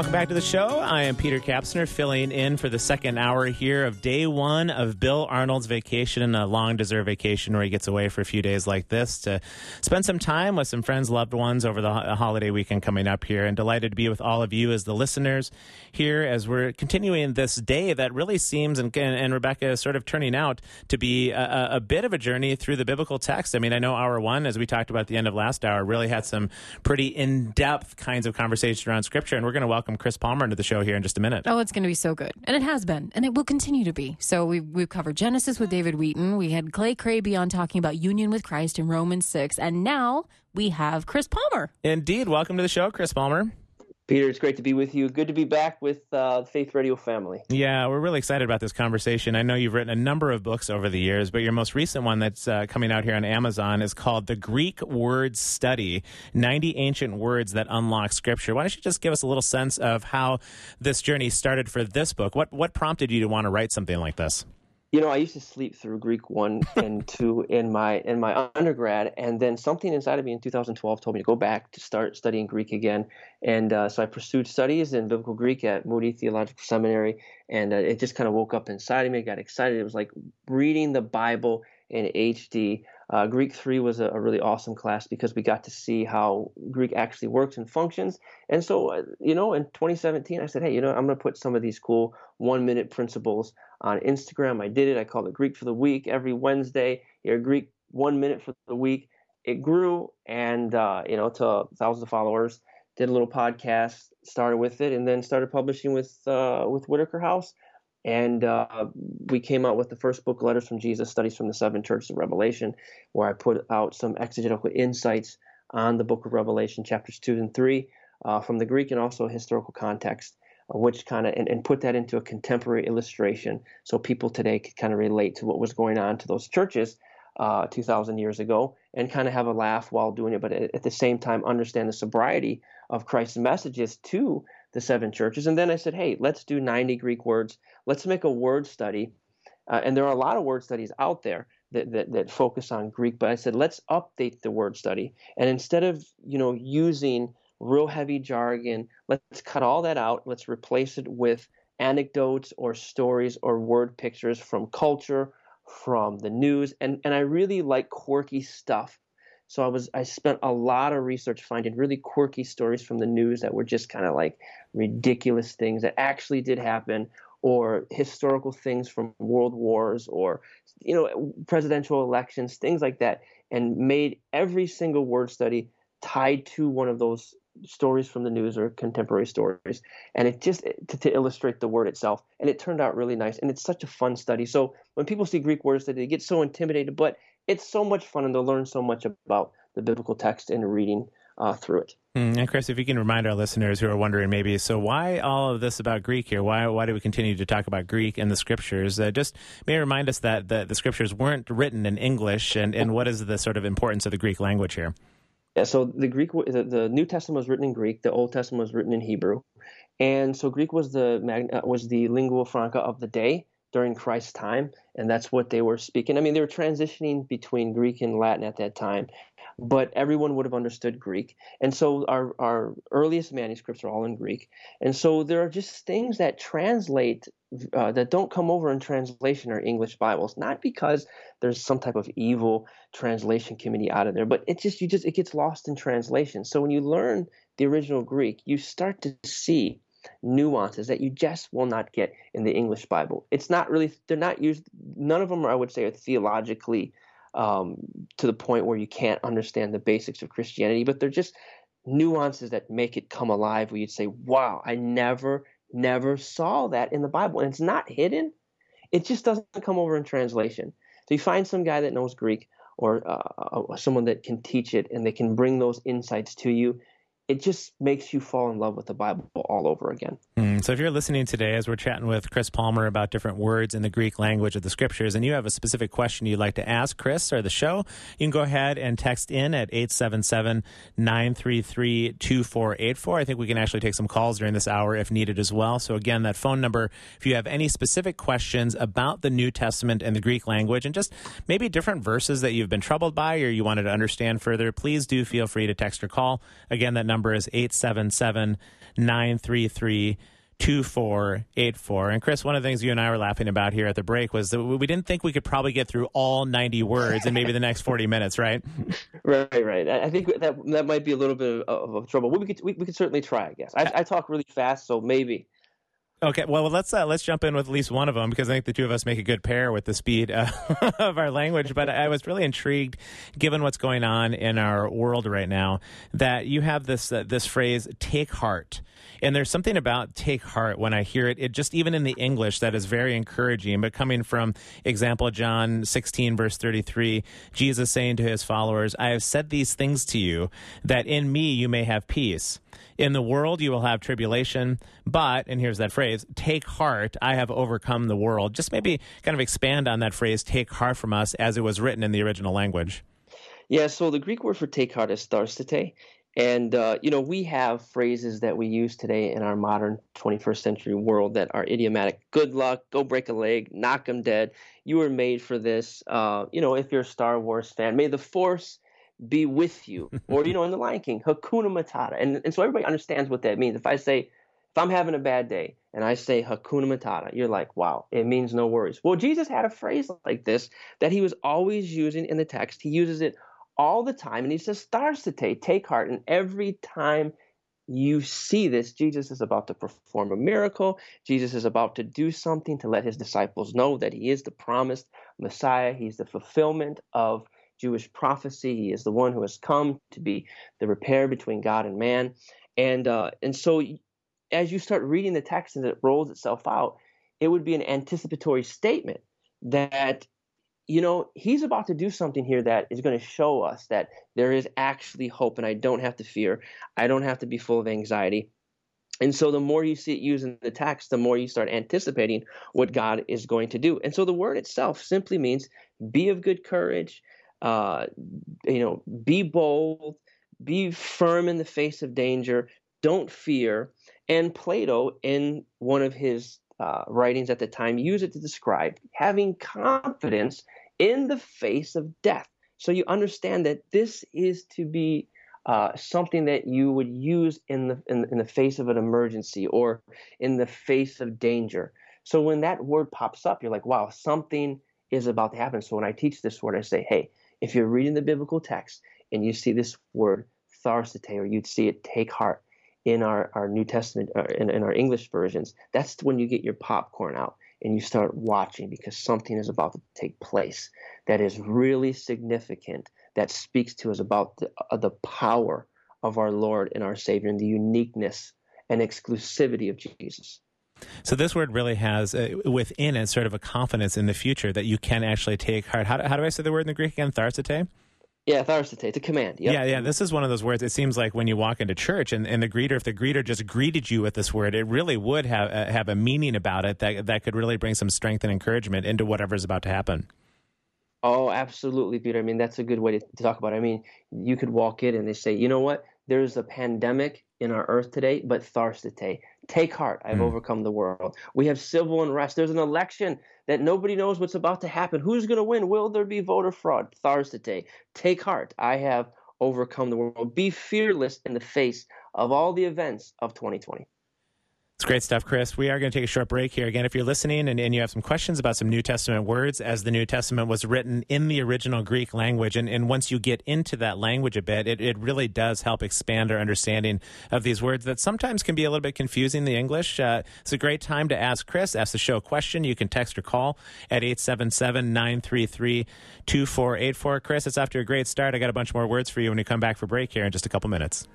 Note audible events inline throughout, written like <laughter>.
Welcome back to the show. I am Peter Kapsner, filling in for the second hour here of day one of Bill Arnold's vacation, a long deserved vacation where he gets away for a few days like this to spend some time with some friends, loved ones over the holiday weekend coming up here. And delighted to be with all of you as the listeners here as we're continuing this day that really seems, and, and Rebecca is sort of turning out to be a, a bit of a journey through the biblical text. I mean, I know hour one, as we talked about at the end of last hour, really had some pretty in depth kinds of conversation around Scripture. And we're going to welcome welcome Chris Palmer into the show here in just a minute. Oh, it's going to be so good. And it has been. And it will continue to be. So we've, we've covered Genesis with David Wheaton. We had Clay Kraby on talking about union with Christ in Romans 6. And now we have Chris Palmer. Indeed. Welcome to the show, Chris Palmer. Peter, it's great to be with you. Good to be back with uh, the Faith Radio family. Yeah, we're really excited about this conversation. I know you've written a number of books over the years, but your most recent one that's uh, coming out here on Amazon is called The Greek Word Study 90 Ancient Words That Unlock Scripture. Why don't you just give us a little sense of how this journey started for this book? What, what prompted you to want to write something like this? You know, I used to sleep through Greek one and <laughs> two in my in my undergrad, and then something inside of me in 2012 told me to go back to start studying Greek again, and uh, so I pursued studies in biblical Greek at Moody Theological Seminary, and uh, it just kind of woke up inside of me. I got excited. It was like reading the Bible in HD. Uh, Greek 3 was a, a, really awesome class because we got to see how Greek actually works and functions. And so, uh, you know, in 2017, I said, hey, you know, I'm going to put some of these cool one minute principles on Instagram. I did it. I called it Greek for the Week every Wednesday. Your Greek one minute for the week. It grew and, uh, you know, to thousands of followers. Did a little podcast, started with it, and then started publishing with uh, with Whitaker House and uh, we came out with the first book, Letters from Jesus Studies from the Seven Churches of Revelation, where I put out some exegetical insights on the book of Revelation, chapters 2 and 3, uh, from the Greek and also historical context, uh, which kind of, and, and, put that into a contemporary illustration so people today could kind of relate to what was going on to those churches uh, 2,000 years ago and kind of have a laugh while doing it, but at, at the same time understand the sobriety of Christ's messages to the seven churches. And then I said, hey, let's do 90 Greek words. Let's make a word study. Uh, and there are a lot of word studies out there that, that, that focus on Greek, but I said, let's update the word study. And instead of, you know, using real heavy jargon, let's cut all that out. Let's replace it with anecdotes or stories or word pictures from culture, from the news. And, and I really like quirky stuff so I was I spent a lot of research finding really quirky stories from the news that were just kind of like ridiculous things that actually did happen or historical things from world wars or you know presidential elections things like that and made every single word study tied to one of those stories from the news or contemporary stories. And it just to, to, illustrate the word itself and it turned out really nice and it's such a fun study. So when people see greek words they get so intimidated but it's so much fun and they'll learn so much about the biblical text and reading uh, through it. Mm, and Chris, if you can remind our listeners who are wondering maybe, so why all of this about Greek here? Why why do we continue to talk about Greek in the scriptures? Uh, just may remind us that the, the scriptures weren't written in English, and, and what is the sort of importance of the Greek language here? Yeah, so the Greek, the, the New Testament was written in Greek. The Old Testament was written in Hebrew, and so Greek was the uh, was the lingua franca of the day during Christ's time, and that's what they were speaking. I mean, they were transitioning between Greek and Latin at that time, but everyone would have understood Greek. And so our, our earliest manuscripts are all in Greek. And so there are just things that translate uh, that don't come over in translation or English Bibles, not because there's some type of evil translation committee out of there, but it just you just it gets lost in translation. So when you learn the original Greek, you start to see nuances that you just will not get in the English Bible. It's not really, they're not used, none of them, are, I would say, are theologically um, to the point where you can't understand the basics of Christianity, but they're just nuances that make it come alive where you'd say, wow, I never, never saw that in the Bible. And it's not hidden, it just doesn't come over in translation. So you find some guy that knows Greek or uh, uh someone that can teach it and they can bring those insights to you it just makes you fall in love with the Bible all over again. Mm, so, if you're listening today as we're chatting with Chris Palmer about different words in the Greek language of the scriptures, and you have a specific question you'd like to ask Chris or the show, you can go ahead and text in at 877 933 2484. I think we can actually take some calls during this hour if needed as well. So, again, that phone number, if you have any specific questions about the New Testament and the Greek language and just maybe different verses that you've been troubled by or you wanted to understand further, please do feel free to text or call. Again, that number is 877 933 2484. And Chris, one of the things you and I were laughing about here at the break was that we didn't think we could probably get through all 90 words in maybe the next 40 minutes, right? <laughs> Right, right. I think that that might be a little bit of, of trouble. We could we, we could certainly try, I guess. I, I talk really fast, so maybe. Okay, well let's uh, let's jump in with at least one of them because I think the two of us make a good pair with the speed uh, <laughs> of our language. But I was really intrigued, given what's going on in our world right now, that you have this uh, this phrase "take heart." And there's something about take heart when I hear it. It just even in the English that is very encouraging. But coming from example John 16 verse 33, Jesus saying to his followers, "I have said these things to you that in me you may have peace." In the world you will have tribulation, but, and here's that phrase, take heart, I have overcome the world. Just maybe kind of expand on that phrase, take heart from us, as it was written in the original language. Yeah, so the Greek word for take heart is tharsate. And, uh, you know, we have phrases that we use today in our modern 21st century world that are idiomatic. Good luck, go break a leg, knock them dead. You were made for this. Uh, you know, if you're a Star Wars fan, may the Force be with you. <laughs> Or, you know, in The Lion King, Hakuna Matata. And, and so everybody understands what that means. If I say, if I'm having a bad day and I say Hakuna Matata, you're like, wow, it means no worries. Well, Jesus had a phrase like this that he was always using in the text. He uses it all the time. And he says, Tharsate, take heart. And every time you see this, Jesus is about to perform a miracle. Jesus is about to do something to let his disciples know that he is the promised Messiah. He's the fulfillment of Jewish prophecy. He is the one who has come to be the repair between God and man. And uh, and so as you start reading the text and it rolls itself out, it would be an anticipatory statement that you know he's about to do something here that is going to show us that there is actually hope and I don't have to fear. I don't have to be full of anxiety. And so the more you see it used in the text, the more you start anticipating what God is going to do. And so the word itself simply means be of good courage, uh, you know, be bold, be firm in the face of danger, don't fear. And Plato, in one of his uh, writings at the time, used it to describe having confidence in the face of death. So you understand that this is to be uh, something that you would use in the in, in the face of an emergency or in the face of danger. So when that word pops up, you're like, wow, something is about to happen. So when I teach this word, I say, hey, if you're reading the biblical text and you see this word tharsate, or you'd see it take heart in our, our New Testament, uh, in, in our English versions, that's when you get your popcorn out and you start watching because something is about to take place that is really significant that speaks to us about the, uh, the power of our Lord and our Savior and the uniqueness and exclusivity of Jesus. So this word really has uh, within it sort of a confidence in the future that you can actually take heart. How, how do I say the word in the Greek again? Tharsate? Yeah, tharsate. It's a command. Yep. Yeah, yeah. This is one of those words. It seems like when you walk into church and, and the greeter, if the greeter just greeted you with this word, it really would have uh, have a meaning about it that that could really bring some strength and encouragement into whatever's about to happen. Oh, absolutely, Peter. I mean, that's a good way to, to talk about it. I mean, you could walk in and they say, you know what? There's a pandemic in our earth today, but tharsate. Take heart, I've mm. overcome the world. We have civil unrest. There's an election that nobody knows what's about to happen. Who's going to win? Will there be voter fraud? Tharsate. Take heart, I have overcome the world. Be fearless in the face of all the events of 2020. It's great stuff, Chris. We are going to take a short break here. Again, if you're listening and, and, you have some questions about some New Testament words, as the New Testament was written in the original Greek language, and, and once you get into that language a bit, it, it really does help expand our understanding of these words that sometimes can be a little bit confusing, the English. Uh, it's a great time to ask Chris, ask the show a question. You can text or call at 877 933 2484. Chris, it's after a great start. I got a bunch more words for you when we come back for break here in just a couple minutes.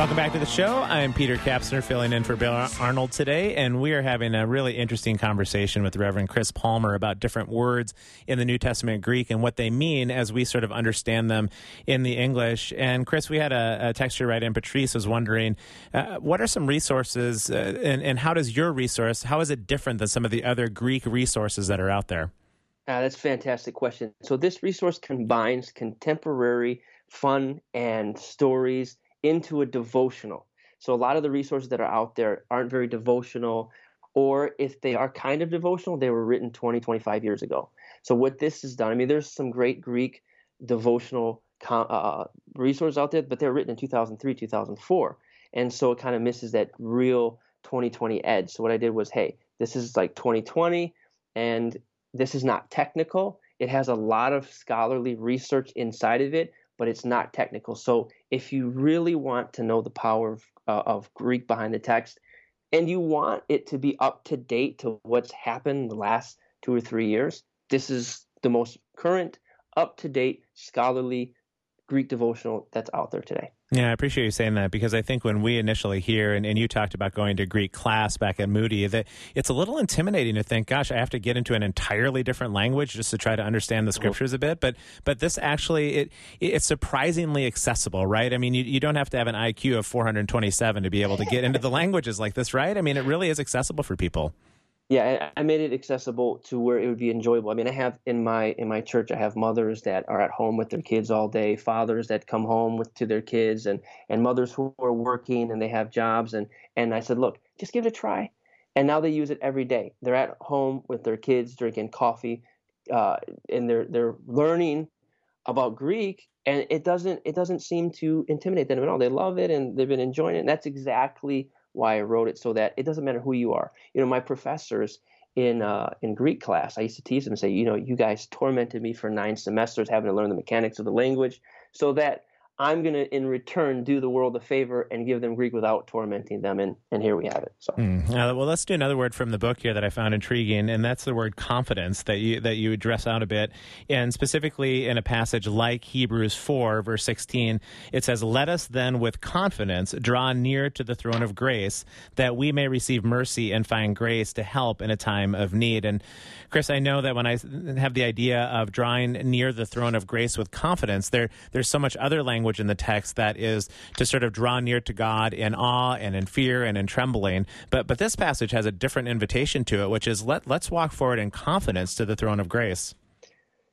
Welcome back to the show. I'm Peter Kapsner, filling in for Bill Arnold today, and we are having a really interesting conversation with Reverend Chris Palmer about different words in the New Testament Greek and what they mean as we sort of understand them in the English. And Chris, we had a, a texture right in. Patrice was wondering, uh, what are some resources, uh, and, and how does your resource, how is it different than some of the other Greek resources that are out there? Uh, that's a fantastic question. So this resource combines contemporary fun and stories into a devotional. So a lot of the resources that are out there aren't very devotional, or if they are kind of devotional, they were written 20, 25 years ago. So what this has done, I mean, there's some great Greek devotional uh, resources out there, but they're written in 2003, 2004. And so it kind of misses that real 2020 edge. So what I did was, hey, this is like 2020, and this is not technical. It has a lot of scholarly research inside of it, but it's not technical. So if you really want to know the power of, uh, of Greek behind the text, and you want it to be up to date to what's happened in the last two or three years, this is the most current, up to date, scholarly Greek devotional that's out there today. Yeah, I appreciate you saying that because I think when we initially hear, and, and, you talked about going to Greek class back at Moody, that it's a little intimidating to think, gosh, I have to get into an entirely different language just to try to understand the uh-huh. scriptures a bit. But but this actually it it's surprisingly accessible, right? I mean, you, you don't have to have an IQ of 427 to be able to get into the <laughs> languages like this, right? I mean, it really is accessible for people yeah i made it accessible to where it would be enjoyable. I mean i have in my in my church i have mothers that are at home with their kids all day fathers that come home with to their kids and and mothers who are working and they have jobs and and i said look just give it a try. And now they use it every day. They're at home with their kids drinking coffee uh, and they're they're learning about greek and it doesn't it doesn't seem to intimidate them at all. They love it and they've been enjoying it and that's exactly why I wrote it so that it doesn't matter who you are. You know, my professors in uh, in Greek class, I used to tease them and say, you know, you guys tormented me for nine semesters having to learn the mechanics of the language, so that I'm going to, in return, do the world a favor and give them Greek without tormenting them. And, and here we have it. So, mm. uh, well, let's do another word from the book here that I found intriguing, and that's the word confidence that you that you address out a bit, and specifically in a passage like Hebrews four verse sixteen, it says, "Let us then with confidence draw near to the throne of grace, that we may receive mercy and find grace to help in a time of need." And Chris, I know that when I have the idea of drawing near the throne of grace with confidence, there there's so much other language in the text that is to sort of draw near to God in awe and in fear and in trembling. But but this passage has a different invitation to it, which is let let's walk forward in confidence to the throne of grace.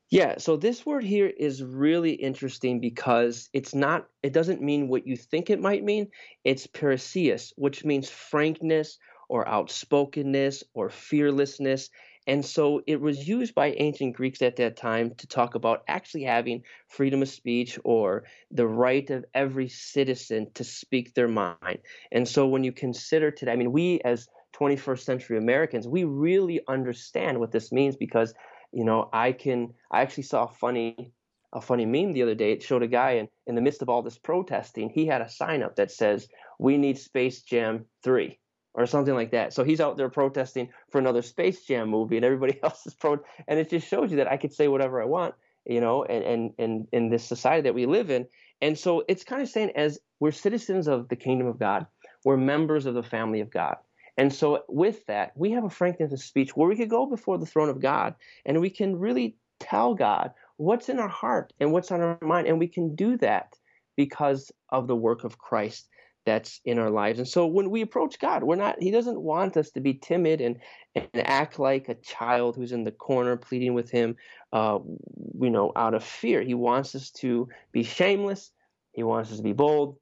Yeah, so this word here is really interesting because it's not it doesn't mean what you think it might mean. It's parrhesia, which means frankness or outspokenness or fearlessness. And so it was used by ancient Greeks at that time to talk about actually having freedom of speech or the right of every citizen to speak their mind. And so when you consider today, I mean, we as 21st century Americans, we really understand what this means because, you know, I can, I actually saw a funny, a funny meme the other day. It showed a guy in, in the midst of all this protesting, he had a sign up that says, we need Space Jam 3 or something like that. So he's out there protesting for another Space Jam movie, and everybody <laughs> else is pro. And it just shows you that I could say whatever I want, you know, and and and in this society that we live in. And so it's kind of saying as we're citizens of the kingdom of God, we're members of the family of God. And so with that, we have a frankness of speech where we could go before the throne of God and we can really tell God what's in our heart and what's on our mind. And we can do that because of the work of Christ that's in our lives. And so when we approach God, we're not, He doesn't want us to be timid and, and act like a child who's in the corner pleading with Him, uh, you know, out of fear. He wants us to be shameless, He wants us to be bold,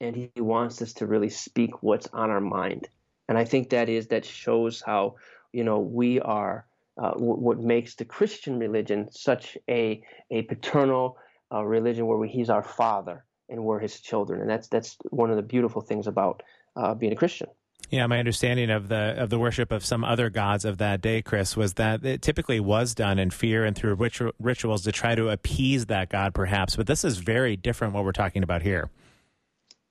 and He wants us to really speak what's on our mind. And I think that is, that shows how, you know, we are. Uh, what makes the Christian religion such a a paternal uh, religion where we, he's our father and we're his children. And that's that's one of the beautiful things about uh, being a Christian. Yeah, my understanding of the of the worship of some other gods of that day, Chris, was that it typically was done in fear and through ritu- rituals to try to appease that god, perhaps. But this is very different. What we're talking about here.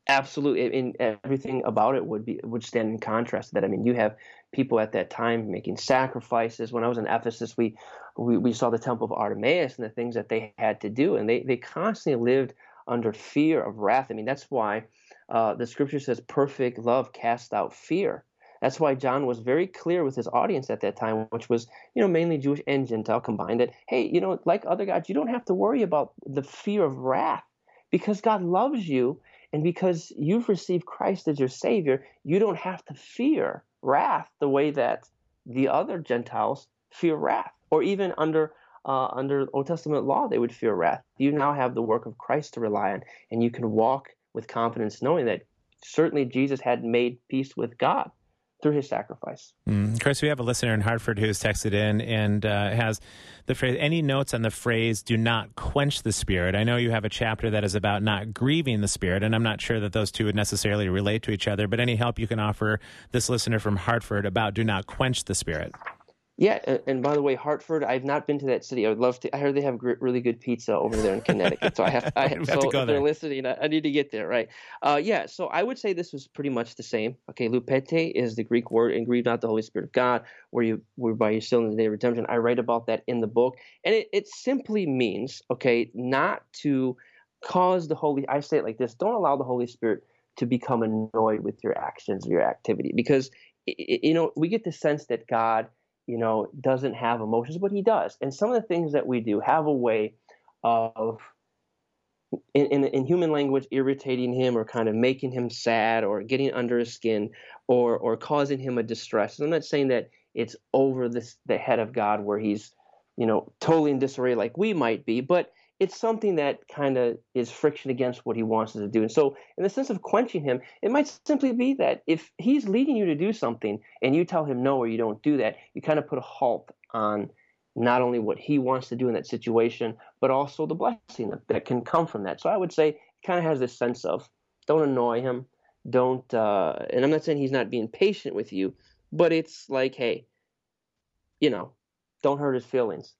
Absolutely, and everything about it would be would stand in contrast to that. I mean, you have people at that time making sacrifices. When I was in Ephesus, we we, we saw the temple of Artemis and the things that they had to do, and they they constantly lived under fear of wrath. I mean, that's why uh, the scripture says perfect love casts out fear. That's why John was very clear with his audience at that time, which was, you know, mainly Jewish and Gentile combined, that, hey, you know, like other gods, you don't have to worry about the fear of wrath because God loves you. And because you've received Christ as your Savior, you don't have to fear wrath the way that the other Gentiles fear wrath. Or even under uh, under Old Testament law, they would fear wrath. You now have the work of Christ to rely on, and you can walk with confidence knowing that certainly Jesus had made peace with God through his sacrifice. Mm. Chris, we have a listener in Hartford who's texted in and uh, has the phrase, any notes on the phrase, do not quench the spirit? I know you have a chapter that is about not grieving the spirit, and I'm not sure that those two would necessarily relate to each other, but any help you can offer this listener from Hartford about do not quench the spirit? Yeah, and by the way, Hartford, I've not been to that city. I would love to. I heard they have really good pizza over there in Connecticut, so I have. <laughs> I have, so if they're listening, I, need to get there, right? Uh, yeah, so I would say this was pretty much the same. Okay, lupete is the Greek word, and grieve not the Holy Spirit of God, where you whereby you're still in the day of redemption. I write about that in the book, and it, it simply means, okay, not to cause the Holy. I say it like this: Don't allow the Holy Spirit to become annoyed with your actions or your activity, because you know we get the sense that God you know, doesn't have emotions, but he does. And some of the things that we do have a way of, in, in, in, human language, irritating him or kind of making him sad or getting under his skin or, or causing him a distress. And I'm not saying that it's over this, the head of God where he's, you know, totally in disarray like we might be, but it's something that kind of is friction against what he wants us to do. And so, in the sense of quenching him, it might simply be that if he's leading you to do something and you tell him no or you don't do that, you kind of put a halt on not only what he wants to do in that situation, but also the blessing that, that can come from that. So, I would say it kind of has this sense of don't annoy him, don't, uh, and I'm not saying he's not being patient with you, but it's like, hey, you know, don't hurt his feelings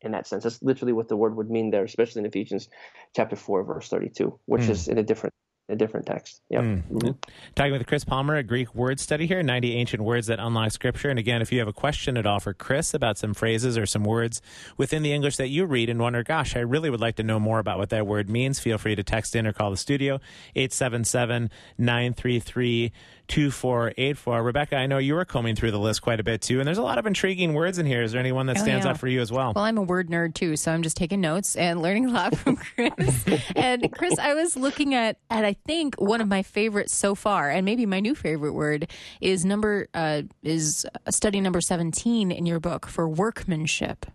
in that sense. That's literally what the word would mean there, especially in Ephesians chapter 4, verse 32, which mm. is in a different a different text. Yep. Mm. Mm-hmm. Talking with Chris Palmer, a Greek word study here, 90 ancient words that unlock scripture. And again, if you have a question at all for Chris about some phrases or some words within the English that you read and wonder, gosh, I really would like to know more about what that word means, feel free to text in or call the studio, 877 933 2484. Rebecca, I know you were combing through the list quite a bit too, and there's a lot of intriguing words in here. Is there anyone that oh, stands yeah. out for you as well? Well, I'm a word nerd too, so I'm just taking notes and learning a lot from <laughs> Chris. and Chris, I was looking at, at I think one of my favorites so far, and maybe my new favorite word is number uh, is study number 17 in your book for workmanship.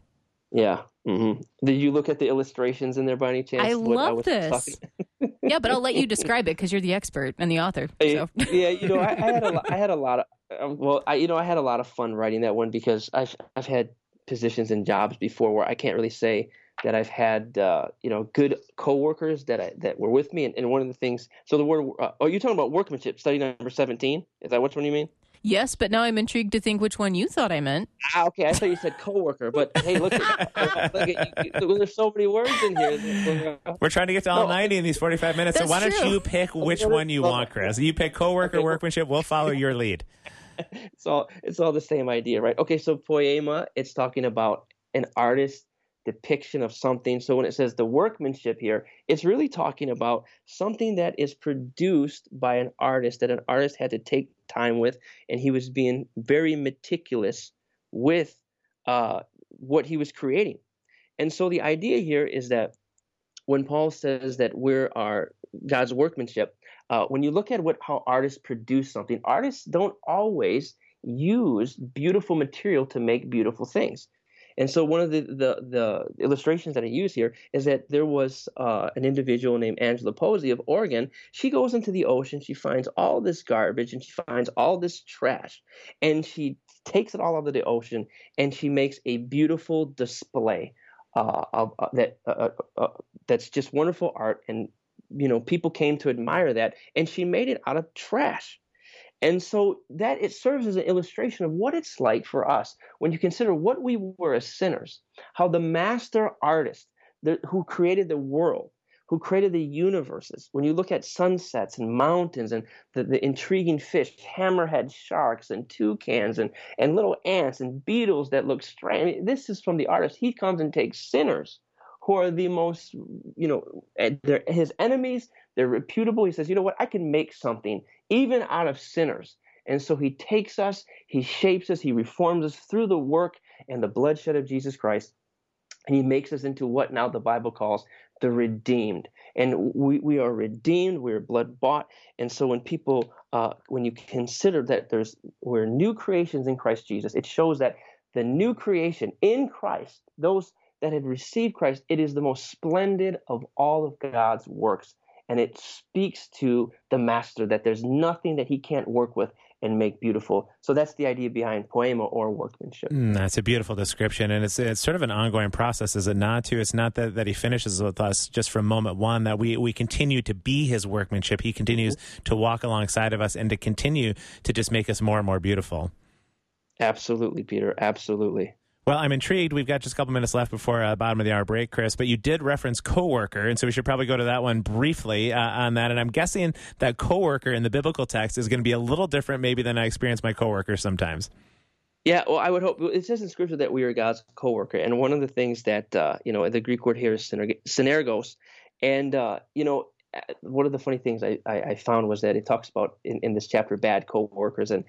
Yeah. Mm-hmm. Did you look at the illustrations in there by any chance? I love I this. <laughs> yeah, but I'll let you describe it because you're the expert and the author. So. <laughs> yeah, you know, I, I, had a, I had a lot of um, well, I you know, I had a lot of fun writing that one because I've I've had positions and jobs before where I can't really say that I've had uh, you know good coworkers that I, that were with me, and, and one of the things. So the word uh, oh, you're talking about workmanship, study number seventeen. Is that which one you mean? Yes, but now I'm intrigued to think which one you thought I meant. Ah, okay, I thought you said coworker, but hey, look, at, look at, you, there's so many words in here. <laughs> We're trying to get to all no, 90 in these 45 minutes, so why don't you pick which one you want, Chris? You pick coworker, okay. workmanship. We'll follow your lead. <laughs> it's all it's all the same idea, right? Okay, so poiema, it's talking about an artist depiction of something. So when it says the workmanship here, it's really talking about something that is produced by an artist that an artist had to take time with, and he was being very meticulous with uh, what he was creating. And so the idea here is that when Paul says that we're our God's workmanship, uh, when you look at what how artists produce something, artists don't always use beautiful material to make beautiful things. And so one of the, the, the illustrations that I use here is that there was uh, an individual named Angela Pozzi of Oregon. She goes into the ocean, she finds all this garbage, and she finds all this trash, and she takes it all out of the ocean, and she makes a beautiful display uh, of uh, that uh, uh, uh, that's just wonderful art, and you know people came to admire that, and she made it out of trash. And so that it serves as an illustration of what it's like for us when you consider what we were as sinners, how the master artist the, who created the world, who created the universes, when you look at sunsets and mountains and the, the intriguing fish, hammerhead sharks and toucans and, and little ants and beetles that look strange, this is from the artist. He comes and takes sinners who are the most, you know, eh, his enemies. They're reputable. He says, you know what? I can make something even out of sinners. And so he takes us, he shapes us, he reforms us through the work and the bloodshed of Jesus Christ. And he makes us into what now the Bible calls the redeemed. And we, we are redeemed, we're blood bought. And so when people, uh, when you consider that there's we're new creations in Christ Jesus, it shows that the new creation in Christ, those that have received Christ, it is the most splendid of all of God's works. And it speaks to the master that there's nothing that he can't work with and make beautiful. So that's the idea behind poiema or workmanship. Mm, that's a beautiful description, and it's it's sort of an ongoing process, is it not? Too, it's not that, that he finishes with us just from moment one. That we we continue to be his workmanship. He continues to walk alongside of us and to continue to just make us more and more beautiful. Absolutely, Peter. Absolutely. Well, I'm intrigued. We've got just a couple minutes left before uh, bottom of the hour break, Chris. But you did reference coworker, and so we should probably go to that one briefly uh, on that. And I'm guessing that coworker in the biblical text is going to be a little different, maybe, than I experience my coworkers sometimes. Yeah, well, I would hope it says in Scripture that we are God's coworker, and one of the things that uh, you know the Greek word here is synergos, and uh, you know one of the funny things I, I, found was that it talks about in, in this chapter bad co-workers and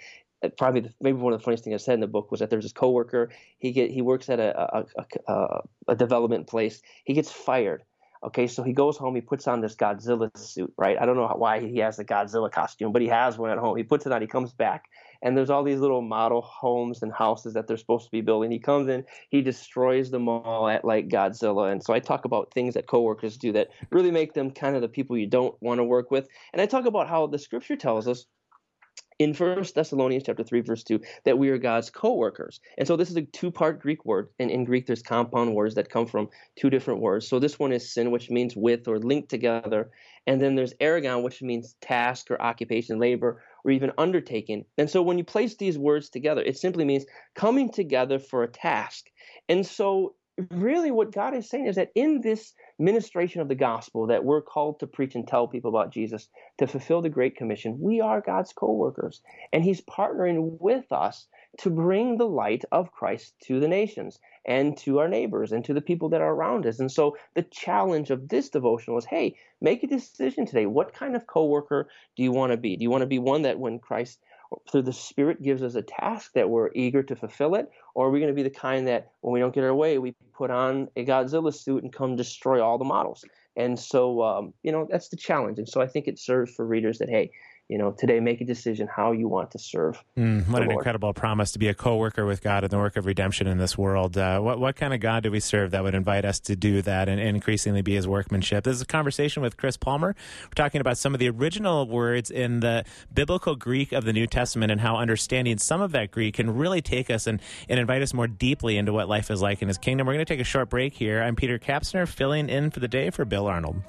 Uh, probably the, maybe one of the funniest things I said in the book was that there's this coworker. He get he works at a a, a, a development place. He gets fired. Okay, so he goes home. He puts on this Godzilla suit, right? I don't know why he has the Godzilla costume, but he has one at home. He puts it on. He comes back, and there's all these little model homes and houses that they're supposed to be building. He comes in, he destroys them all at like Godzilla. And so I talk about things that coworkers do that really make them kind of the people you don't want to work with. And I talk about how the Scripture tells us in First Thessalonians chapter 3, verse 2, that we are God's co-workers. And so this is a two-part Greek word. And in Greek, there's compound words that come from two different words. So this one is sin, which means with or linked together. And then there's ergon which means task or occupation, labor, or even undertaking. And so when you place these words together, it simply means coming together for a task. And so really what God is saying is that in this ministration of the gospel that we're called to preach and tell people about Jesus to fulfill the great commission, we are God's co-workers and he's partnering with us to bring the light of Christ to the nations and to our neighbors and to the people that are around us. And so the challenge of this devotional is, hey, make a decision today. What kind of co-worker do you want to be? Do you want to be one that when Christ through the Spirit gives us a task that we're eager to fulfill it? Or are we going to be the kind that when we don't get our way, we put on a Godzilla suit and come destroy all the models? And so, um, you know, that's the challenge. And so I think it serves for readers that, hey, you know, today make a decision how you want to serve. Mm, what an Lord. incredible promise to be a co-worker with God in the work of redemption in this world. Uh, what what kind of God do we serve that would invite us to do that and, and, increasingly be His workmanship? This is a conversation with Chris Palmer. We're talking about some of the original words in the biblical Greek of the New Testament and how understanding some of that Greek can really take us and, and invite us more deeply into what life is like in His kingdom. We're going to take a short break here. I'm Peter Kapsner, filling in for the day for Bill Arnold.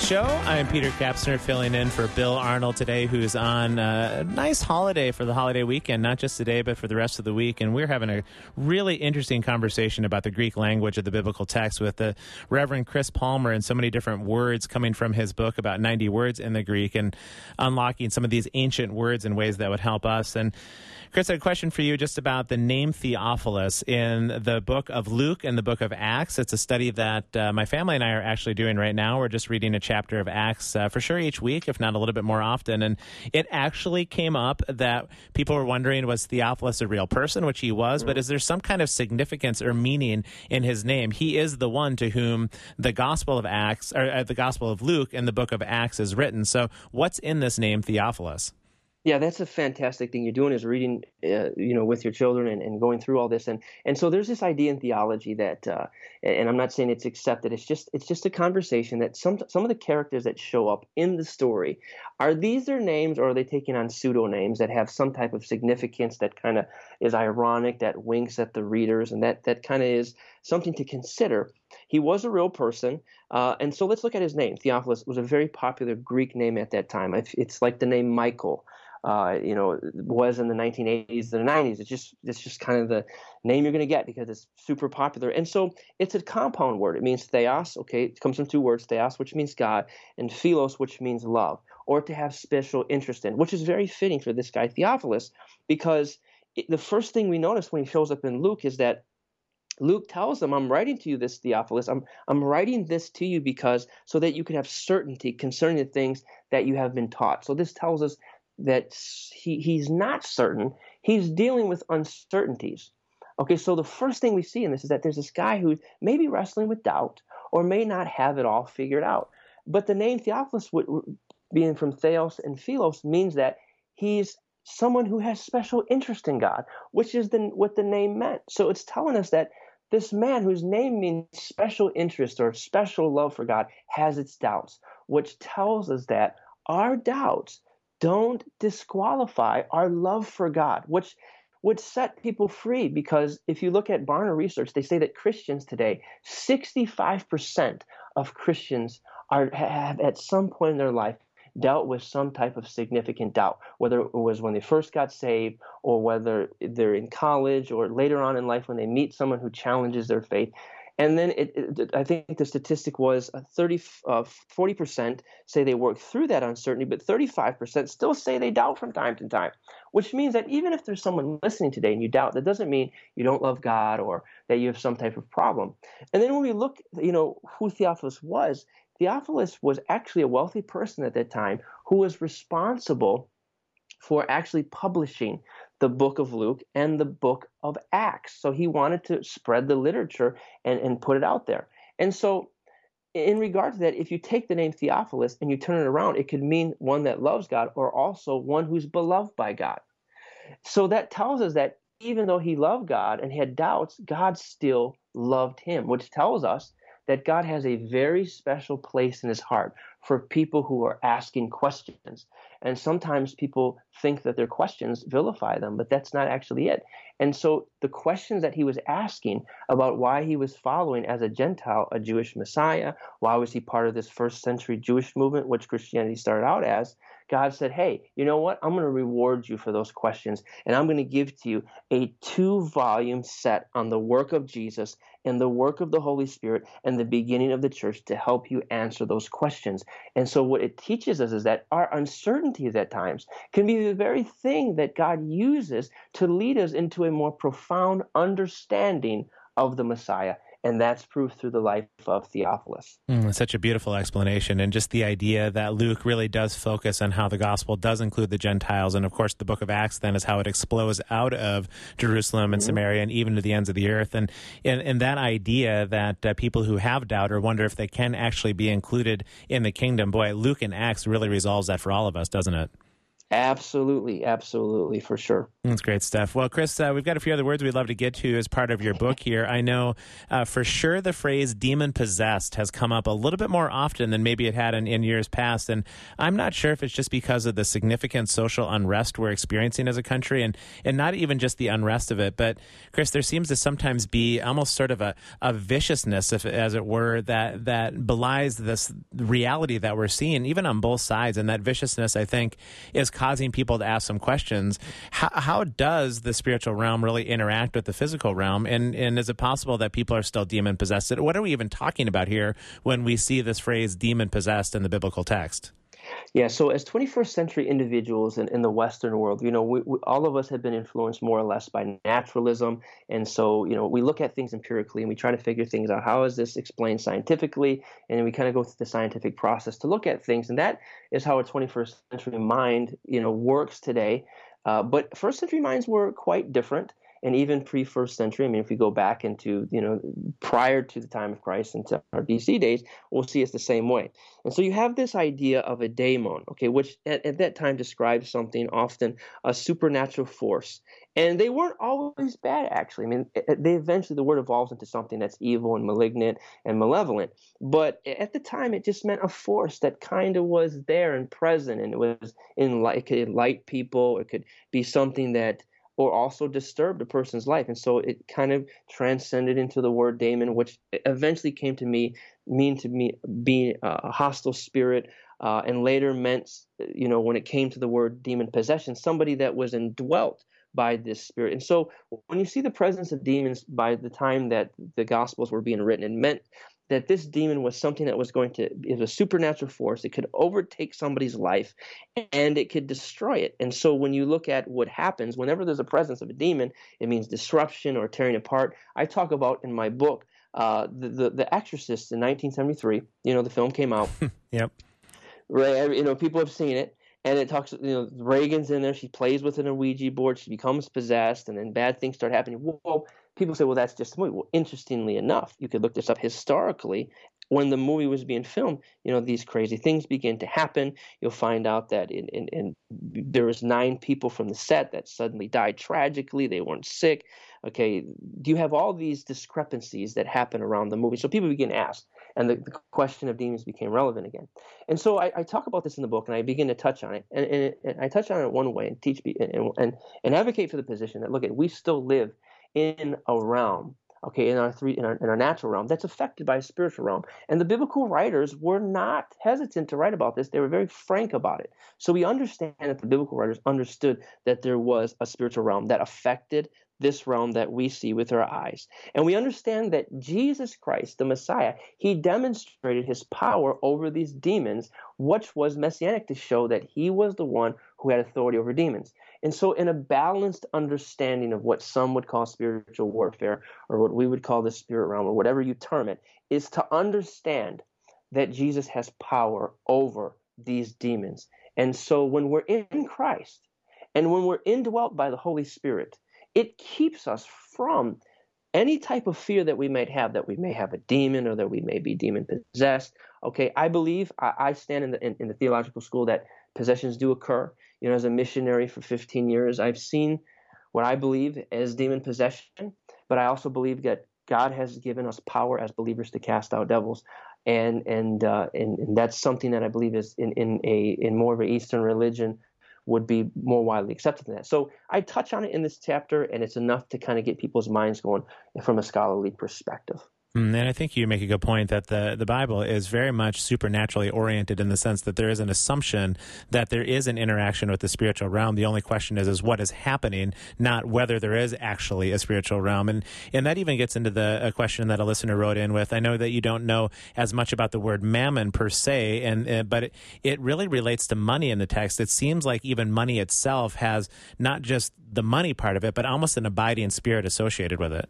Show. I am Peter Kapsner filling in for Bill Arnold today, who's on a nice holiday for the holiday weekend, not just today, but for the rest of the week. And we're having a really interesting conversation about the Greek language of the biblical text with the Reverend Chris Palmer and so many different words coming from his book, about 90 words in the Greek, and unlocking some of these ancient words in ways that would help us. And Chris, I had a question for you just about the name Theophilus in the book of Luke and the book of Acts. It's a study that uh, my family and I are actually doing right now. We're just reading a chapter of Acts uh, for sure each week, if not a little bit more often. And it actually came up that people were wondering was Theophilus a real person, which he was, but is there some kind of significance or meaning in his name? He is the one to whom the Gospel of Acts, or uh, the Gospel of Luke and the book of Acts is written. So, what's in this name, Theophilus? Yeah, that's a fantastic thing you're doing is reading, uh, you know, with your children and, and going through all this. And and so there's this idea in theology that, uh, and I'm not saying it's accepted. It's just it's just a conversation that some some of the characters that show up in the story are these their names or are they taking on pseudo names that have some type of significance that kind of is ironic, that winks at the readers, and that that kind of is something to consider. He was a real person, uh, and so let's look at his name. Theophilus was a very popular Greek name at that time. It's like the name Michael uh, you know, was in the 1980s and the 90s. It's just it's just kind of the name you're going to get because it's super popular. And so it's a compound word. It means theos. Okay, it comes from two words: theos, which means God, and philos, which means love, or to have special interest in, which is very fitting for this guy Theophilus, because it, the first thing we notice when he shows up in Luke is that Luke tells them, I'm writing to you this, Theophilus. I'm, I'm writing this to you because so that you can have certainty concerning the things that you have been taught. So this tells us that he, he's not certain. He's dealing with uncertainties. Okay, so the first thing we see in this is that there's this guy who may be wrestling with doubt or may not have it all figured out. But the name Theophilus, being from Theos and Philos, means that he's someone who has special interest in God, which is the, what the name meant. So it's telling us that this man whose name means special interest or special love for God has its doubts, which tells us that our doubts don't disqualify our love for God, which would set people free because if you look at Barna research, they say that Christians today, 65% of Christians are have at some point in their life dealt with some type of significant doubt, whether it was when they first got saved or whether they're in college or later on in life when they meet someone who challenges their faith. And then it, it, I think the statistic was 30, uh, 40% say they work through that uncertainty, but 35% still say they doubt from time to time, which means that even if there's someone listening today and you doubt, that doesn't mean you don't love God or that you have some type of problem. And then when we look, you know, who Theophilus was, Theophilus was actually a wealthy person at that time who was responsible for actually publishing the book of Luke and the book of Acts. So he wanted to spread the literature and, and put it out there. And so, in regard to that, if you take the name Theophilus and you turn it around, it could mean one that loves God or also one who's beloved by God. So that tells us that even though he loved God and had doubts, God still loved him, which tells us that God has a very special place in his heart for people who are asking questions. And sometimes people think that their questions vilify them, but that's not actually it. And so the questions that he was asking about why he was following as a Gentile a Jewish Messiah, why was he part of this first century Jewish movement, which Christianity started out as, God said, Hey, you know what? I'm going to reward you for those questions, and I'm going to give to you a two volume set on the work of Jesus and the work of the Holy Spirit and the beginning of the church to help you answer those questions. And so, what it teaches us is that our uncertainties at times can be the very thing that God uses to lead us into a more profound understanding of the Messiah and that's proof through the life of Theophilus. Mm, such a beautiful explanation, and just the idea that Luke really does focus on how the gospel does include the Gentiles, and of course, the Book of Acts then is how it explodes out of Jerusalem and mm-hmm. Samaria and even to the ends of the earth, and and, and that idea that uh, people who have doubt or wonder if they can actually be included in the kingdom, boy, Luke and Acts really resolves that for all of us, doesn't it? Absolutely, absolutely, for sure. That's great stuff. Well, Chris, uh, we've got a few other words we'd love to get to as part of your book <laughs> here. I know uh, for sure the phrase demon possessed has come up a little bit more often than maybe it had in, in years past. And I'm not sure if it's just because of the significant social unrest we're experiencing as a country and, and not even just the unrest of it. But, Chris, there seems to sometimes be almost sort of a, a viciousness, if, as it were, that, that belies this reality that we're seeing, even on both sides. And that viciousness, I think, is causing people to ask some questions. How, how does the spiritual realm really interact with the physical realm? And, and is it possible that people are still demon possessed? What are we even talking about here when we see this phrase demon possessed in the biblical text? Yeah, so as 21st century individuals in, in the Western world, you know, we, we, all of us have been influenced more or less by naturalism. And so, you know, we look at things empirically and we try to figure things out. How is this explained scientifically? And we kind of go through the scientific process to look at things. And that is how a 21st century mind, you know, works today. Uh, but first century minds were quite different. And even pre first century. I mean, if we go back into you know prior to the time of Christ into our BC days, we'll see it's the same way. And so you have this idea of a daemon, okay, which at, at that time describes something often a supernatural force. And they weren't always bad, actually. I mean, they eventually the word evolves into something that's evil and malignant and malevolent. But at the time, it just meant a force that kind of was there and present, and it was in light. It could light people. It could be something that or also disturbed a person's life. And so it kind of transcended into the word daemon, which eventually came to me mean to me be a hostile spirit, uh, and later meant, you know, when it came to the word demon possession, somebody that was indwelt by this spirit. And so when you see the presence of demons by the time that the gospels were being written, it meant that this demon was something that was going to it was a supernatural force it could overtake somebody's life and it could destroy it. And so when you look at what happens whenever there's a presence of a demon it means disruption or tearing apart. I talk about in my book uh, the, the, the exorcist in 1973 you know the film came out. <laughs> Yep. Right you know people have seen it. And it talks you know regan's in there. She plays with an ouija board. She becomes possessed and then bad things start happening. Whoa people say, well, that's just a movie. Well, interestingly enough, you could look this up historically. When the movie was being filmed, you know, these crazy things begin to happen. You'll find out that in, in, in there was nine people from the set that suddenly died tragically. They weren't sick. Okay, do you have all these discrepancies that happen around the movie? So people begin to ask, and the, the question of demons became relevant again. And so I, I, talk about this in the book, and I begin to touch on it, and, and, and I touch on it one way and teach and, and, and advocate for the position that look at we still live in a realm okay in our three in our, in our natural realm that's affected by a spiritual realm and the biblical writers were not hesitant to write about this they were very frank about it so we understand that the biblical writers understood that there was a spiritual realm that affected this realm that we see with our eyes. And we understand that Jesus Christ, the Messiah, he demonstrated his power over these demons, which was messianic to show that he was the one who had authority over demons. And so, in a balanced understanding of what some would call spiritual warfare, or what we would call the spirit realm, or whatever you term it, is to understand that Jesus has power over these demons. And so, when we're in Christ, and when we're indwelt by the Holy Spirit, it keeps us from any type of fear that we might have that we may have a demon or that we may be demon possessed. Okay, I believe I, I stand in the in, in, the theological school that possessions do occur. You know, as a missionary for 15 years, I've seen what I believe as demon possession, but I also believe that God has given us power as believers to cast out devils, and and uh, and, and that's something that I believe is in in a in more of an Eastern religion would be more widely accepted than that. So I touch on it in this chapter, and it's enough to kind of get people's minds going from a scholarly perspective. Mm, and I think you make a good point that the, the Bible is very much supernaturally oriented in the sense that there is an assumption that there is an interaction with the spiritual realm. The only question is, is what is happening, not whether there is actually a spiritual realm. And, and that even gets into the a question that a listener wrote in with. I know that you don't know as much about the word mammon per se, and, uh, but it, it really relates to money in the text. It seems like even money itself has not just the money part of it, but almost an abiding spirit associated with it.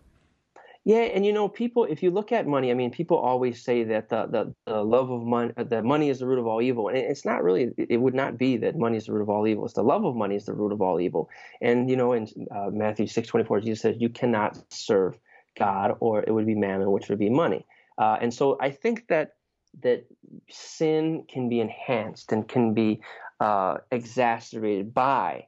Yeah, and you know, people. If you look at money, I mean, people always say that the the, the love of money, uh, that money is the root of all evil, and it's not really. It would not be that money is the root of all evil. It's the love of money is the root of all evil. And you know, in uh, Matthew six twenty four, Jesus says, "You cannot serve God, or it would be mammon, which would be money." Uh, and so, I think that that sin can be enhanced and can be uh, exacerbated by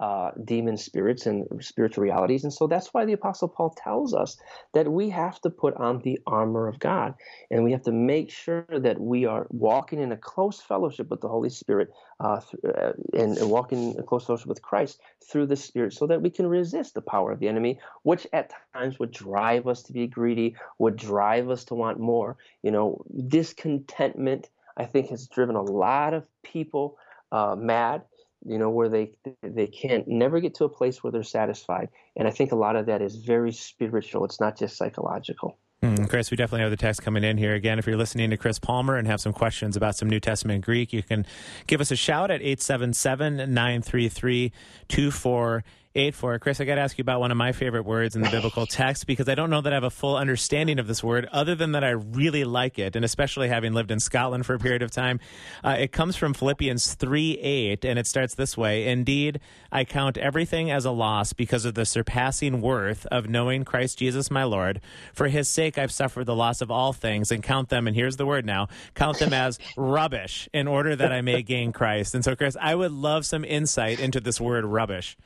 uh, demon spirits and spiritual realities. And so that's why the Apostle Paul tells us that we have to put on the armor of God and we have to make sure that we are walking in a close fellowship with the Holy Spirit uh, uh, and, and walking in close fellowship with Christ through the Spirit so that we can resist the power of the enemy, which at times would drive us to be greedy, would drive us to want more. You know, discontentment, I think, has driven a lot of people uh, mad you know where they they can't never get to a place where they're satisfied. And i think a lot of that is very spiritual. It's not just psychological. Mm, Chris, we definitely have the text coming in here. Again, if you're listening to Chris Palmer and have some questions about some New Testament Greek, you can give us a shout at 877 933 84. Chris, I got to ask you about one of my favorite words in the biblical text because I don't know that I have a full understanding of this word other than that I really like it. And especially having lived in Scotland for a period of time, uh, it comes from Philippians 3 8, and it starts this way Indeed, I count everything as a loss because of the surpassing worth of knowing Christ Jesus my Lord. For his sake, I've suffered the loss of all things and count them, and here's the word now count them as <laughs> rubbish in order that I may gain Christ. And so, Chris, I would love some insight into this word rubbish.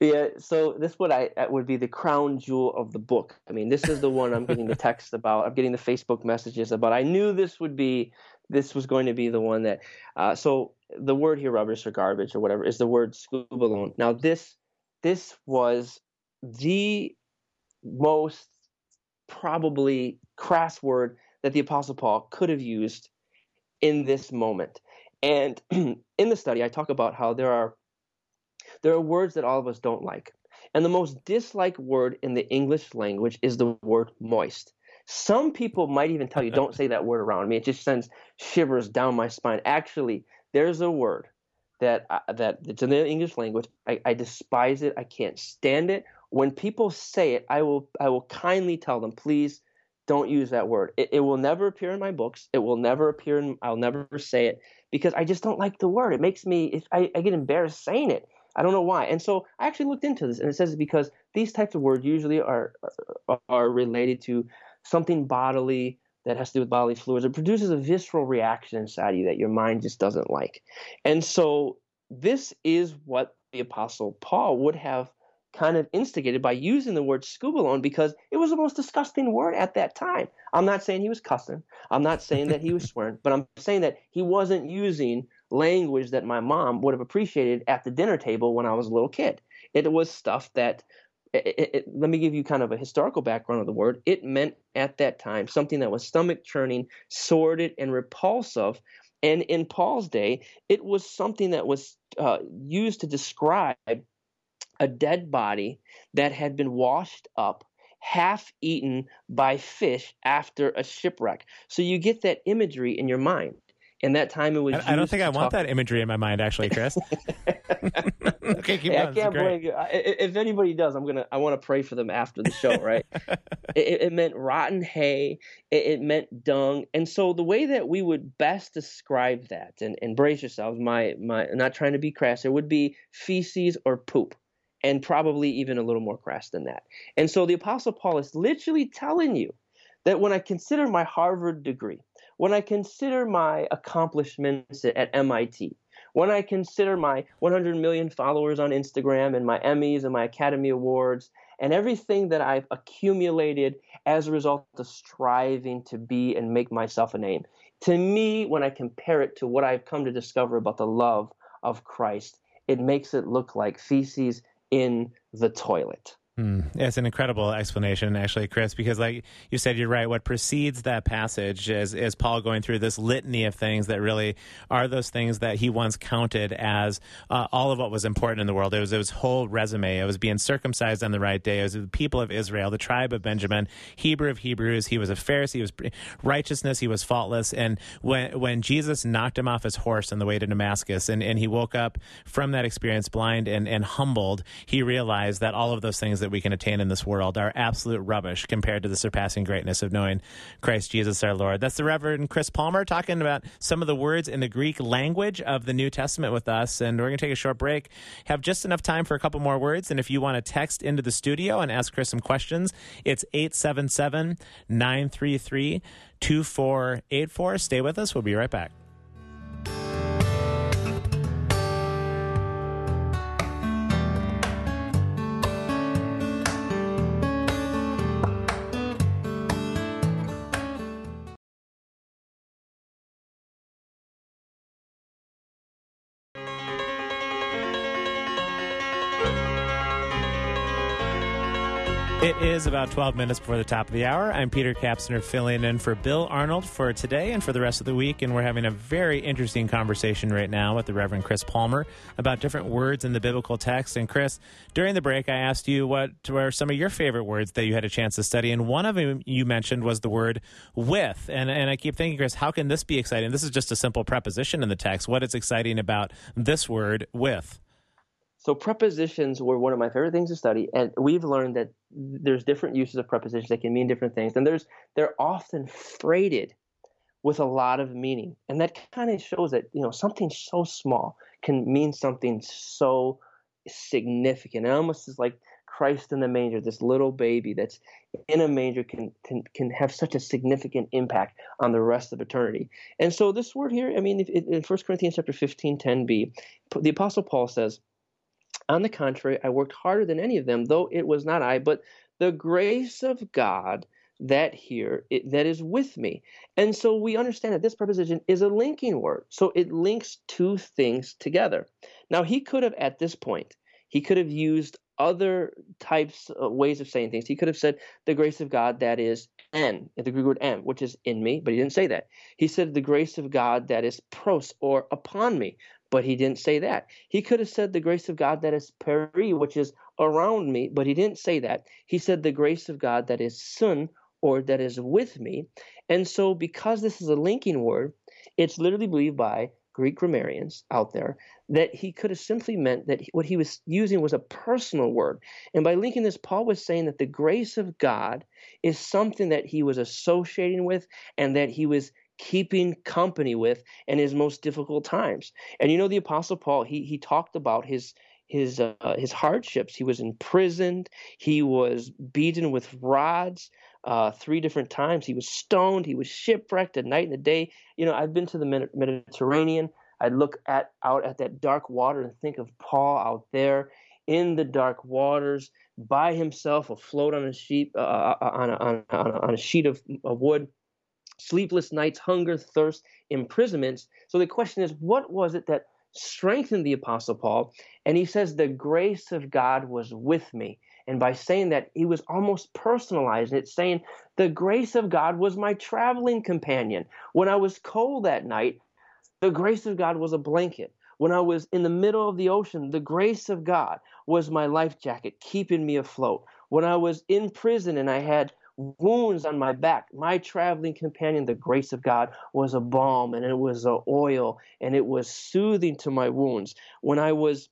Yeah, so this would I would be the crown jewel of the book. I mean, this is the one I'm getting the <laughs> text about. I'm getting the Facebook messages about. I knew this would be this was going to be the one that. Uh, so the word here, rubbish or garbage or whatever, is the word skubalon. Now this this was the most probably crass word that the Apostle Paul could have used in this moment. And <clears throat> in the study, I talk about how there are there are words that all of us don't like. And the most disliked word in the English language is the word moist. Some people might even tell you, don't say that word around me. It just sends shivers down my spine. Actually, there's a word that uh, that it's in the English language. I, I despise it. I can't stand it. When people say it, I will I will kindly tell them, please don't use that word. It, it will never appear in my books. It will never appear in. I'll never say it because I just don't like the word. It makes me. I, I get embarrassed saying it. I don't know why. And so I actually looked into this, and it says because these types of words usually are are related to something bodily that has to do with bodily fluids. It produces a visceral reaction inside you that your mind just doesn't like. And so this is what the apostle Paul would have kind of instigated by using the word skubalon because it was the most disgusting word at that time. I'm not saying he was cussing. I'm not saying that he was swearing, but I'm saying that he wasn't using language that my mom would have appreciated at the dinner table when I was a little kid. It was stuff that it, it, let me give you kind of a historical background of the word. It meant at that time something that was stomach churning, sordid, and repulsive. And in Paul's day, it was something that was uh, used to describe a dead body that had been washed up, half eaten by fish after a shipwreck. So you get that imagery in your mind. In that time, it was. I, I don't think I want that imagery in my mind, actually, Chris. <laughs> okay, keep I can't blame you. If anybody does, I'm gonna. I want to pray for them after the show, right? <laughs> it, it, meant rotten hay. It, it, meant dung, and so the way that we would best describe that, and, and brace yourselves, my my, not trying to be crass, it would be feces or poop and probably even a little more crass than that. And so the Apostle Paul is literally telling you that when I consider my Harvard degree, when I consider my accomplishments at MIT, when I consider my 100 million followers on Instagram and my Emmys and my Academy Awards and everything that I've accumulated as a result of striving to be and make myself a name, to me, when I compare it to what I've come to discover about the love of Christ, it makes it look like feces in the toilet. Mm, it's an incredible explanation, actually, Chris, because, like you said, you're right. What precedes that passage is, is Paul going through this litany of things that really are those things that he once counted as uh, all of what was important in the world. It was his whole resume. It was being circumcised on the right day. It was the people of Israel, the tribe of Benjamin, Hebrew of Hebrews. He was a Pharisee. He was righteousness. He was faultless. And when when Jesus knocked him off his horse on the way to Damascus, and, and he woke up from that experience blind and, and humbled, he realized that all of those things that that we can attain in this world are absolute rubbish compared to the surpassing greatness of knowing Christ Jesus our Lord. That's the Reverend Chris Palmer talking about some of the words in the Greek language of the New Testament with us. And we're going to take a short break, have just enough time for a couple more words. And if you want to text into the studio and ask Chris some questions, it's 877 933 2484. Stay with us. We'll be right back. Is about 12 minutes before the top of the hour. I'm Peter Kapsner filling in for Bill Arnold for today and for the rest of the week. And we're having a very interesting conversation right now with the Reverend Chris Palmer about different words in the biblical text. And Chris, during the break, I asked you what were some of your favorite words that you had a chance to study. And one of them you mentioned was the word with. And, and I keep thinking, Chris, how can this be exciting? This is just a simple preposition in the text. What is exciting about this word with? So prepositions were one of my favorite things to study, and we've learned that there's different uses of prepositions that can mean different things, and there's they're often freighted with a lot of meaning, and that kind of shows that you know something so small can mean something so significant. It almost is like Christ in the manger, this little baby that's in a manger can, can, can have such a significant impact on the rest of eternity. And so this word here, I mean, in 1 Corinthians chapter 15, 10b, the Apostle Paul says, on the contrary, I worked harder than any of them, though it was not I, but the grace of God that here it, that is with me. And so we understand that this preposition is a linking word. So it links two things together. Now he could have at this point, he could have used other types of ways of saying things. He could have said the grace of God that is en, the Greek word en, which is in me, but he didn't say that. He said the grace of God that is pros or upon me, but he didn't say that. He could have said the grace of God that is peri, which is around me, but he didn't say that. He said the grace of God that is sun or that is with me. And so because this is a linking word, it's literally believed by Greek grammarians out there that he could have simply meant that what he was using was a personal word. And by linking this, Paul was saying that the grace of God is something that he was associating with and that he was keeping company with in his most difficult times. And you know, the Apostle Paul, he he talked about his his uh, his hardships. He was imprisoned. He was beaten with rods uh, three different times. He was stoned. He was shipwrecked at night and a day. You know, I've been to the Mediterranean. I look at out at that dark water and think of Paul out there in the dark waters by himself, afloat on a sheet uh, uh, on, a, on, a, on, a, sheet of, of wood. Sleepless nights, hunger, thirst, imprisonments. So the question is, what was it that strengthened the apostle Paul? And he says, the grace of God was with me. And by saying that, he was almost personalizing it, saying, The grace of God was my traveling companion. When I was cold that night, the grace of God was a blanket. When I was in the middle of the ocean, the grace of God was my life jacket, keeping me afloat. When I was in prison and I had wounds on my back, my traveling companion, the grace of God, was a balm and it was a oil and it was soothing to my wounds. When I was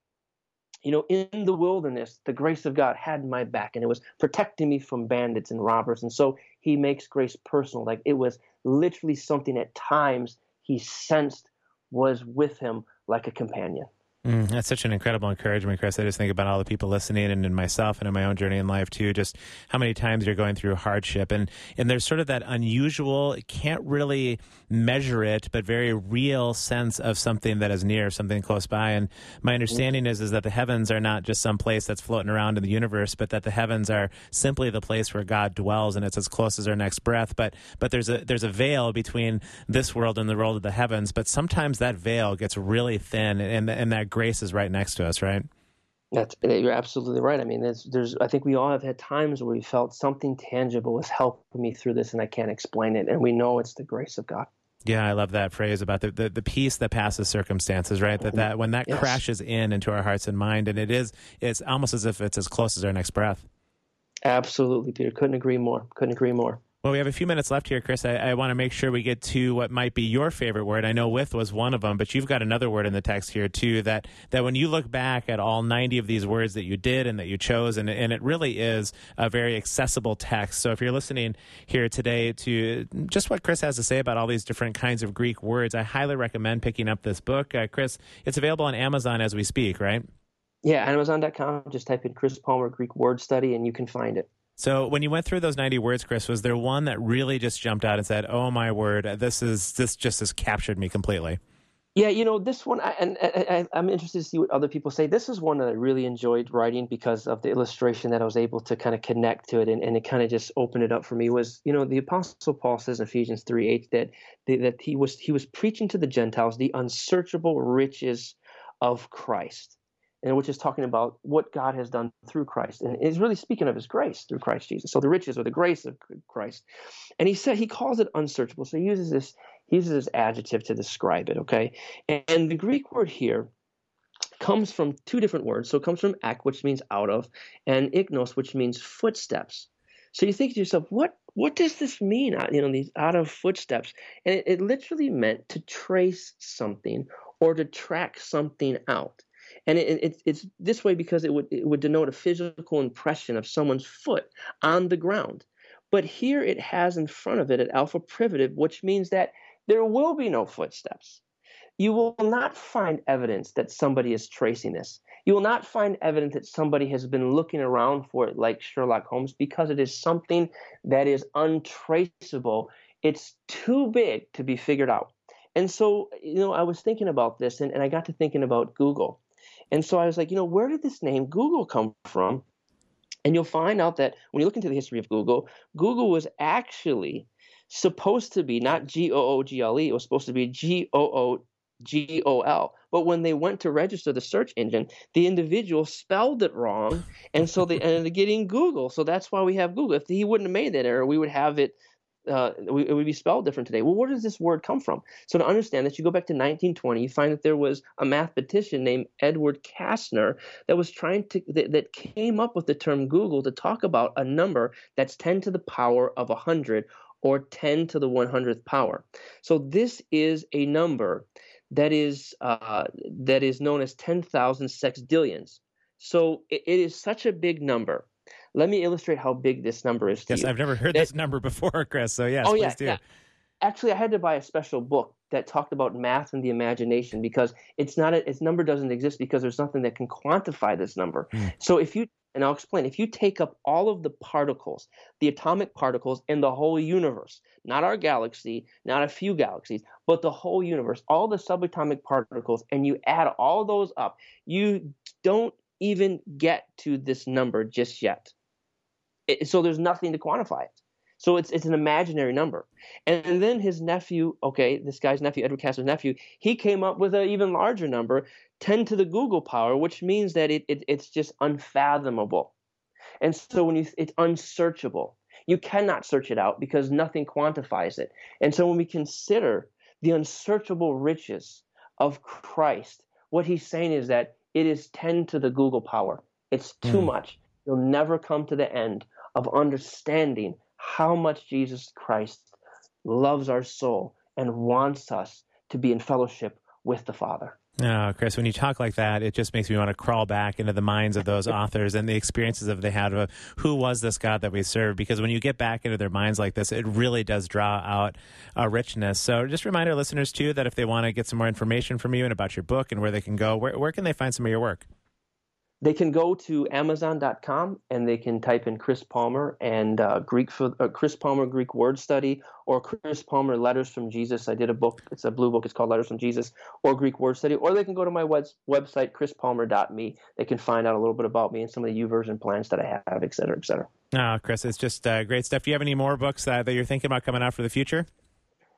you know, in the wilderness, the grace of God had my back and it was protecting me from bandits and robbers. And so he makes grace personal. Like it was literally something at times he sensed was with him like a companion. Mm, that's such an incredible encouragement, Chris. I just think about all the people listening and in myself and in my own journey in life too, just how many times you're going through hardship. And, and there's sort of that unusual, can't really measure it, but very real sense of something that is near, something close by. And my understanding is, is that the heavens are not just some place that's floating around in the universe, but that the heavens are simply the place where God dwells and it's as close as our next breath. But, but there's a, there's a veil between this world and the world of the heavens. But sometimes that veil gets really thin and, and that grace is right next to us, right? That's eh, you're absolutely right. I mean, there's, there's I think we all have had times where we felt something tangible was helping me through this, and I can't explain it, and we know it's the grace of God. Yeah, I love that phrase about the, the, the peace that passes circumstances, right? That that when that yes. crashes in into our hearts and mind, and it is it's almost as if it's as close as our next breath. Absolutely, Peter. Couldn't agree more. Couldn't agree more. Well, we have a few minutes left here, Chris. I, I want to make sure we get to what might be your favorite word. I know "with" was one of them, but you've got another word in the text here too. That that when you look back at all ninety of these words that you did and that you chose, and and it really is a very accessible text. So if you're listening here today to just what Chris has to say about all these different kinds of Greek words, I highly recommend picking up this book, uh, Chris. It's available on Amazon as we speak, right? Yeah, Amazon.com. Just type in Chris Palmer Greek Word Study, and you can find it. So when you went through those 90 words, Chris, was there one that really just jumped out and said, "Oh my word, this is this just has captured me completely"? Yeah, you know this one, I, and I, am interested to see what other people say. This is one that I really enjoyed writing because of the illustration that I was able to kind of connect to it, and, and it kind of just opened it up for me. Was you know the Apostle Paul says in Ephesians three eight that that he was he was preaching to the Gentiles the unsearchable riches of Christ and which is talking about what God has done through Christ. And is really speaking of his grace through Christ Jesus. So the riches or the grace of Christ. And he said he calls it unsearchable. So he uses this, he uses this adjective to describe it, okay? And, the Greek word here comes from two different words. So it comes from ek, which means out of, and ichnos, which means footsteps. So you think to yourself, what what does this mean? Uh, you know, these out of footsteps, and it, it literally meant to trace something or to track something out. And it, it, it's this way because it would, it would denote a physical impression of someone's foot on the ground. But here it has in front of it an alpha privative, which means that there will be no footsteps. You will not find evidence that somebody is tracing this. You will not find evidence that somebody has been looking around for it like Sherlock Holmes because it is something that is untraceable. It's too big to be figured out. And so, you know, I was thinking about this and, and I got to thinking about Google. And so I was like, you know, where did this name Google come from? And you'll find out that when you look into the history of Google, Google was actually supposed to be not G O O G L E, it was supposed to be G O O G O L. But when they went to register the search engine, the individual spelled it wrong, and so they ended up getting Google. So that's why we have Google. If he wouldn't have made that error, we would have it uh, it would be spelled different today. Well, where does this word come from? So to understand this, you go back to 1920. You find that there was a mathematician named Edward Kasner that was trying to that, that came up with the term googol to talk about a number that's 10 to the power of 100 or 10 to the 100th power. So this is a number that is uh, that is known as 10,000 sextillions. So it, it is such a big number let me illustrate how big this number is. yes, you. I've never heard that, this number before, Chris. So yes, oh, please yeah, do. Yeah. Actually, I had to buy a special book that talked about math and the imagination because it's not a, its number doesn't exist because there's nothing that can quantify this number. Mm. So if you and I'll explain. If you take up all of the particles, the atomic particles in the whole universe, not our galaxy, not a few galaxies, but the whole universe, all the subatomic particles, and you add all those up, you don't even get to this number just yet. It, so there's nothing to quantify it. So it's it's an imaginary number. And then his nephew, okay, this guy's nephew, Edward Kasner's nephew, he came up with an even larger number, 10 to the googol power, which means that it, it it's just unfathomable. And so when you it's unsearchable. You cannot search it out because nothing quantifies it. And so when we consider the unsearchable riches of Christ, what he's saying is that it is 10 to the googol power. It's too mm. much. You'll never come to the end of understanding how much Jesus Christ loves our soul and wants us to be in fellowship with the Father. Oh, Chris, when you talk like that, it just makes me want to crawl back into the minds of those authors and the experiences that they had of who was this God that we serve. Because when you get back into their minds like this, it really does draw out a richness. So just remind our listeners, too, that if they want to get some more information from you and about your book and where they can go, where, where can they find some of your work? They can go to Amazon.com and they can type in Chris Palmer and uh, Greek for uh, Chris Palmer Greek word study or Chris Palmer Letters from Jesus. I did a book. It's a blue book. It's called Letters from Jesus or Greek word study. Or they can go to my web- website chrispalmer.me. They can find out a little bit about me and some of the YouVersion plans that I have, et cetera, et cetera. Oh, Chris, it's just uh, great stuff. Do you have any more books that you're thinking about coming out for the future?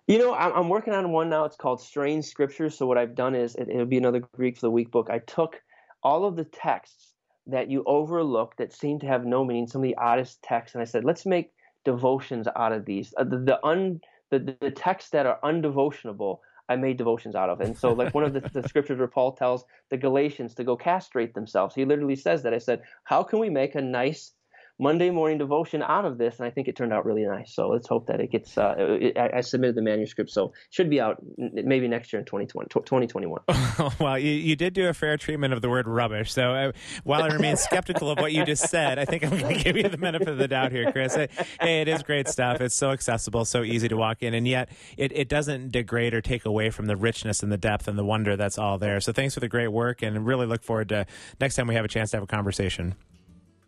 You know, I'm working on one now. It's called Strange Scriptures. So what I've done is it, it'll be another Greek for the Week book. I took all of the texts that you overlook that seem to have no meaning, some of the oddest texts, and I said, let's make devotions out of these. Uh, the the, un, the the texts that are undevotionable, I made devotions out of. And so, like one of the, the scriptures where Paul tells the Galatians to go castrate themselves, he literally says that. I said, how can we make a nice Monday morning devotion out of this, and I think it turned out really nice. So let's hope that it gets. Uh, it, I, I, submitted the manuscript, so it should be out maybe next year in 2020, 2021. <laughs> well, you, you did do a fair treatment of the word rubbish. So uh, while I remain skeptical of what you just said, I think I'm going to give you the benefit of the doubt here, Chris. Hey, it is great stuff. It's so accessible, so easy to walk in, and yet it, it doesn't degrade or take away from the richness and the depth and the wonder that's all there. So thanks for the great work, and really look forward to next time we have a chance to have a conversation.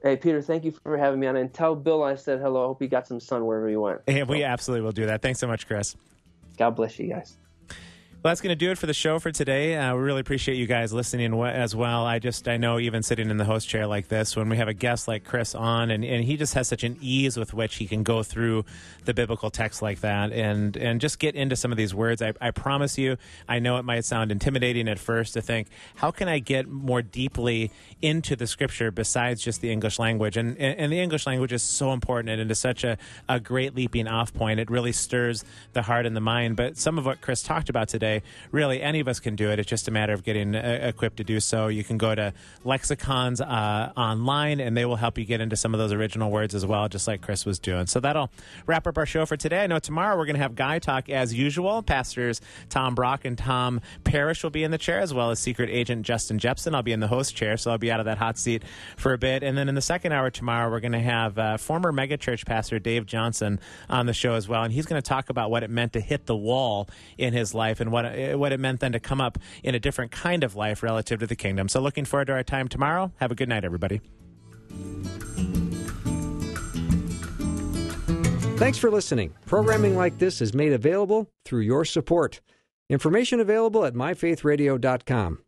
Hey, Peter, thank you for having me on. And tell Bill I said hello. I hope he got some sun wherever he went. Yeah, we absolutely will do that. Thanks so much, Chris. God bless you guys. Well, that's going to do it for the show for today. Uh, we really appreciate you guys listening as well. I just, I know even sitting in the host chair like this, when we have a guest like Chris on, and, and he just has such an ease with which he can go through the biblical text like that and, and just get into some of these words. I, I promise you, I know it might sound intimidating at first to think, how can I get more deeply into the scripture besides just the English language? And, and the English language is so important and it is such a, a great leaping off point. It really stirs the heart and the mind. But some of what Chris talked about today, say really any of us can do it. It's just a matter of getting uh, equipped to do so. You can go to lexicons uh, online, and they will help you get into some of those original words as well, just like Chris was doing. So that'll wrap up our show for today. I know tomorrow we're going to have Guy Talk as usual. Pastors Tom Brock and Tom Parrish will be in the chair, as well as Secret Agent Justin Jepson. I'll be in the host chair, so I'll be out of that hot seat for a bit. And then in the second hour tomorrow, we're going to have uh, former megachurch pastor Dave Johnson on the show as well, and he's going to talk about what it meant to hit the wall in his life and what it, what it meant then to come up in a different kind of life relative to the kingdom. So looking forward to our time tomorrow. Have a good night, everybody. Thanks for listening. Programming like this is made available through your support. Information available at myfaithradio.com.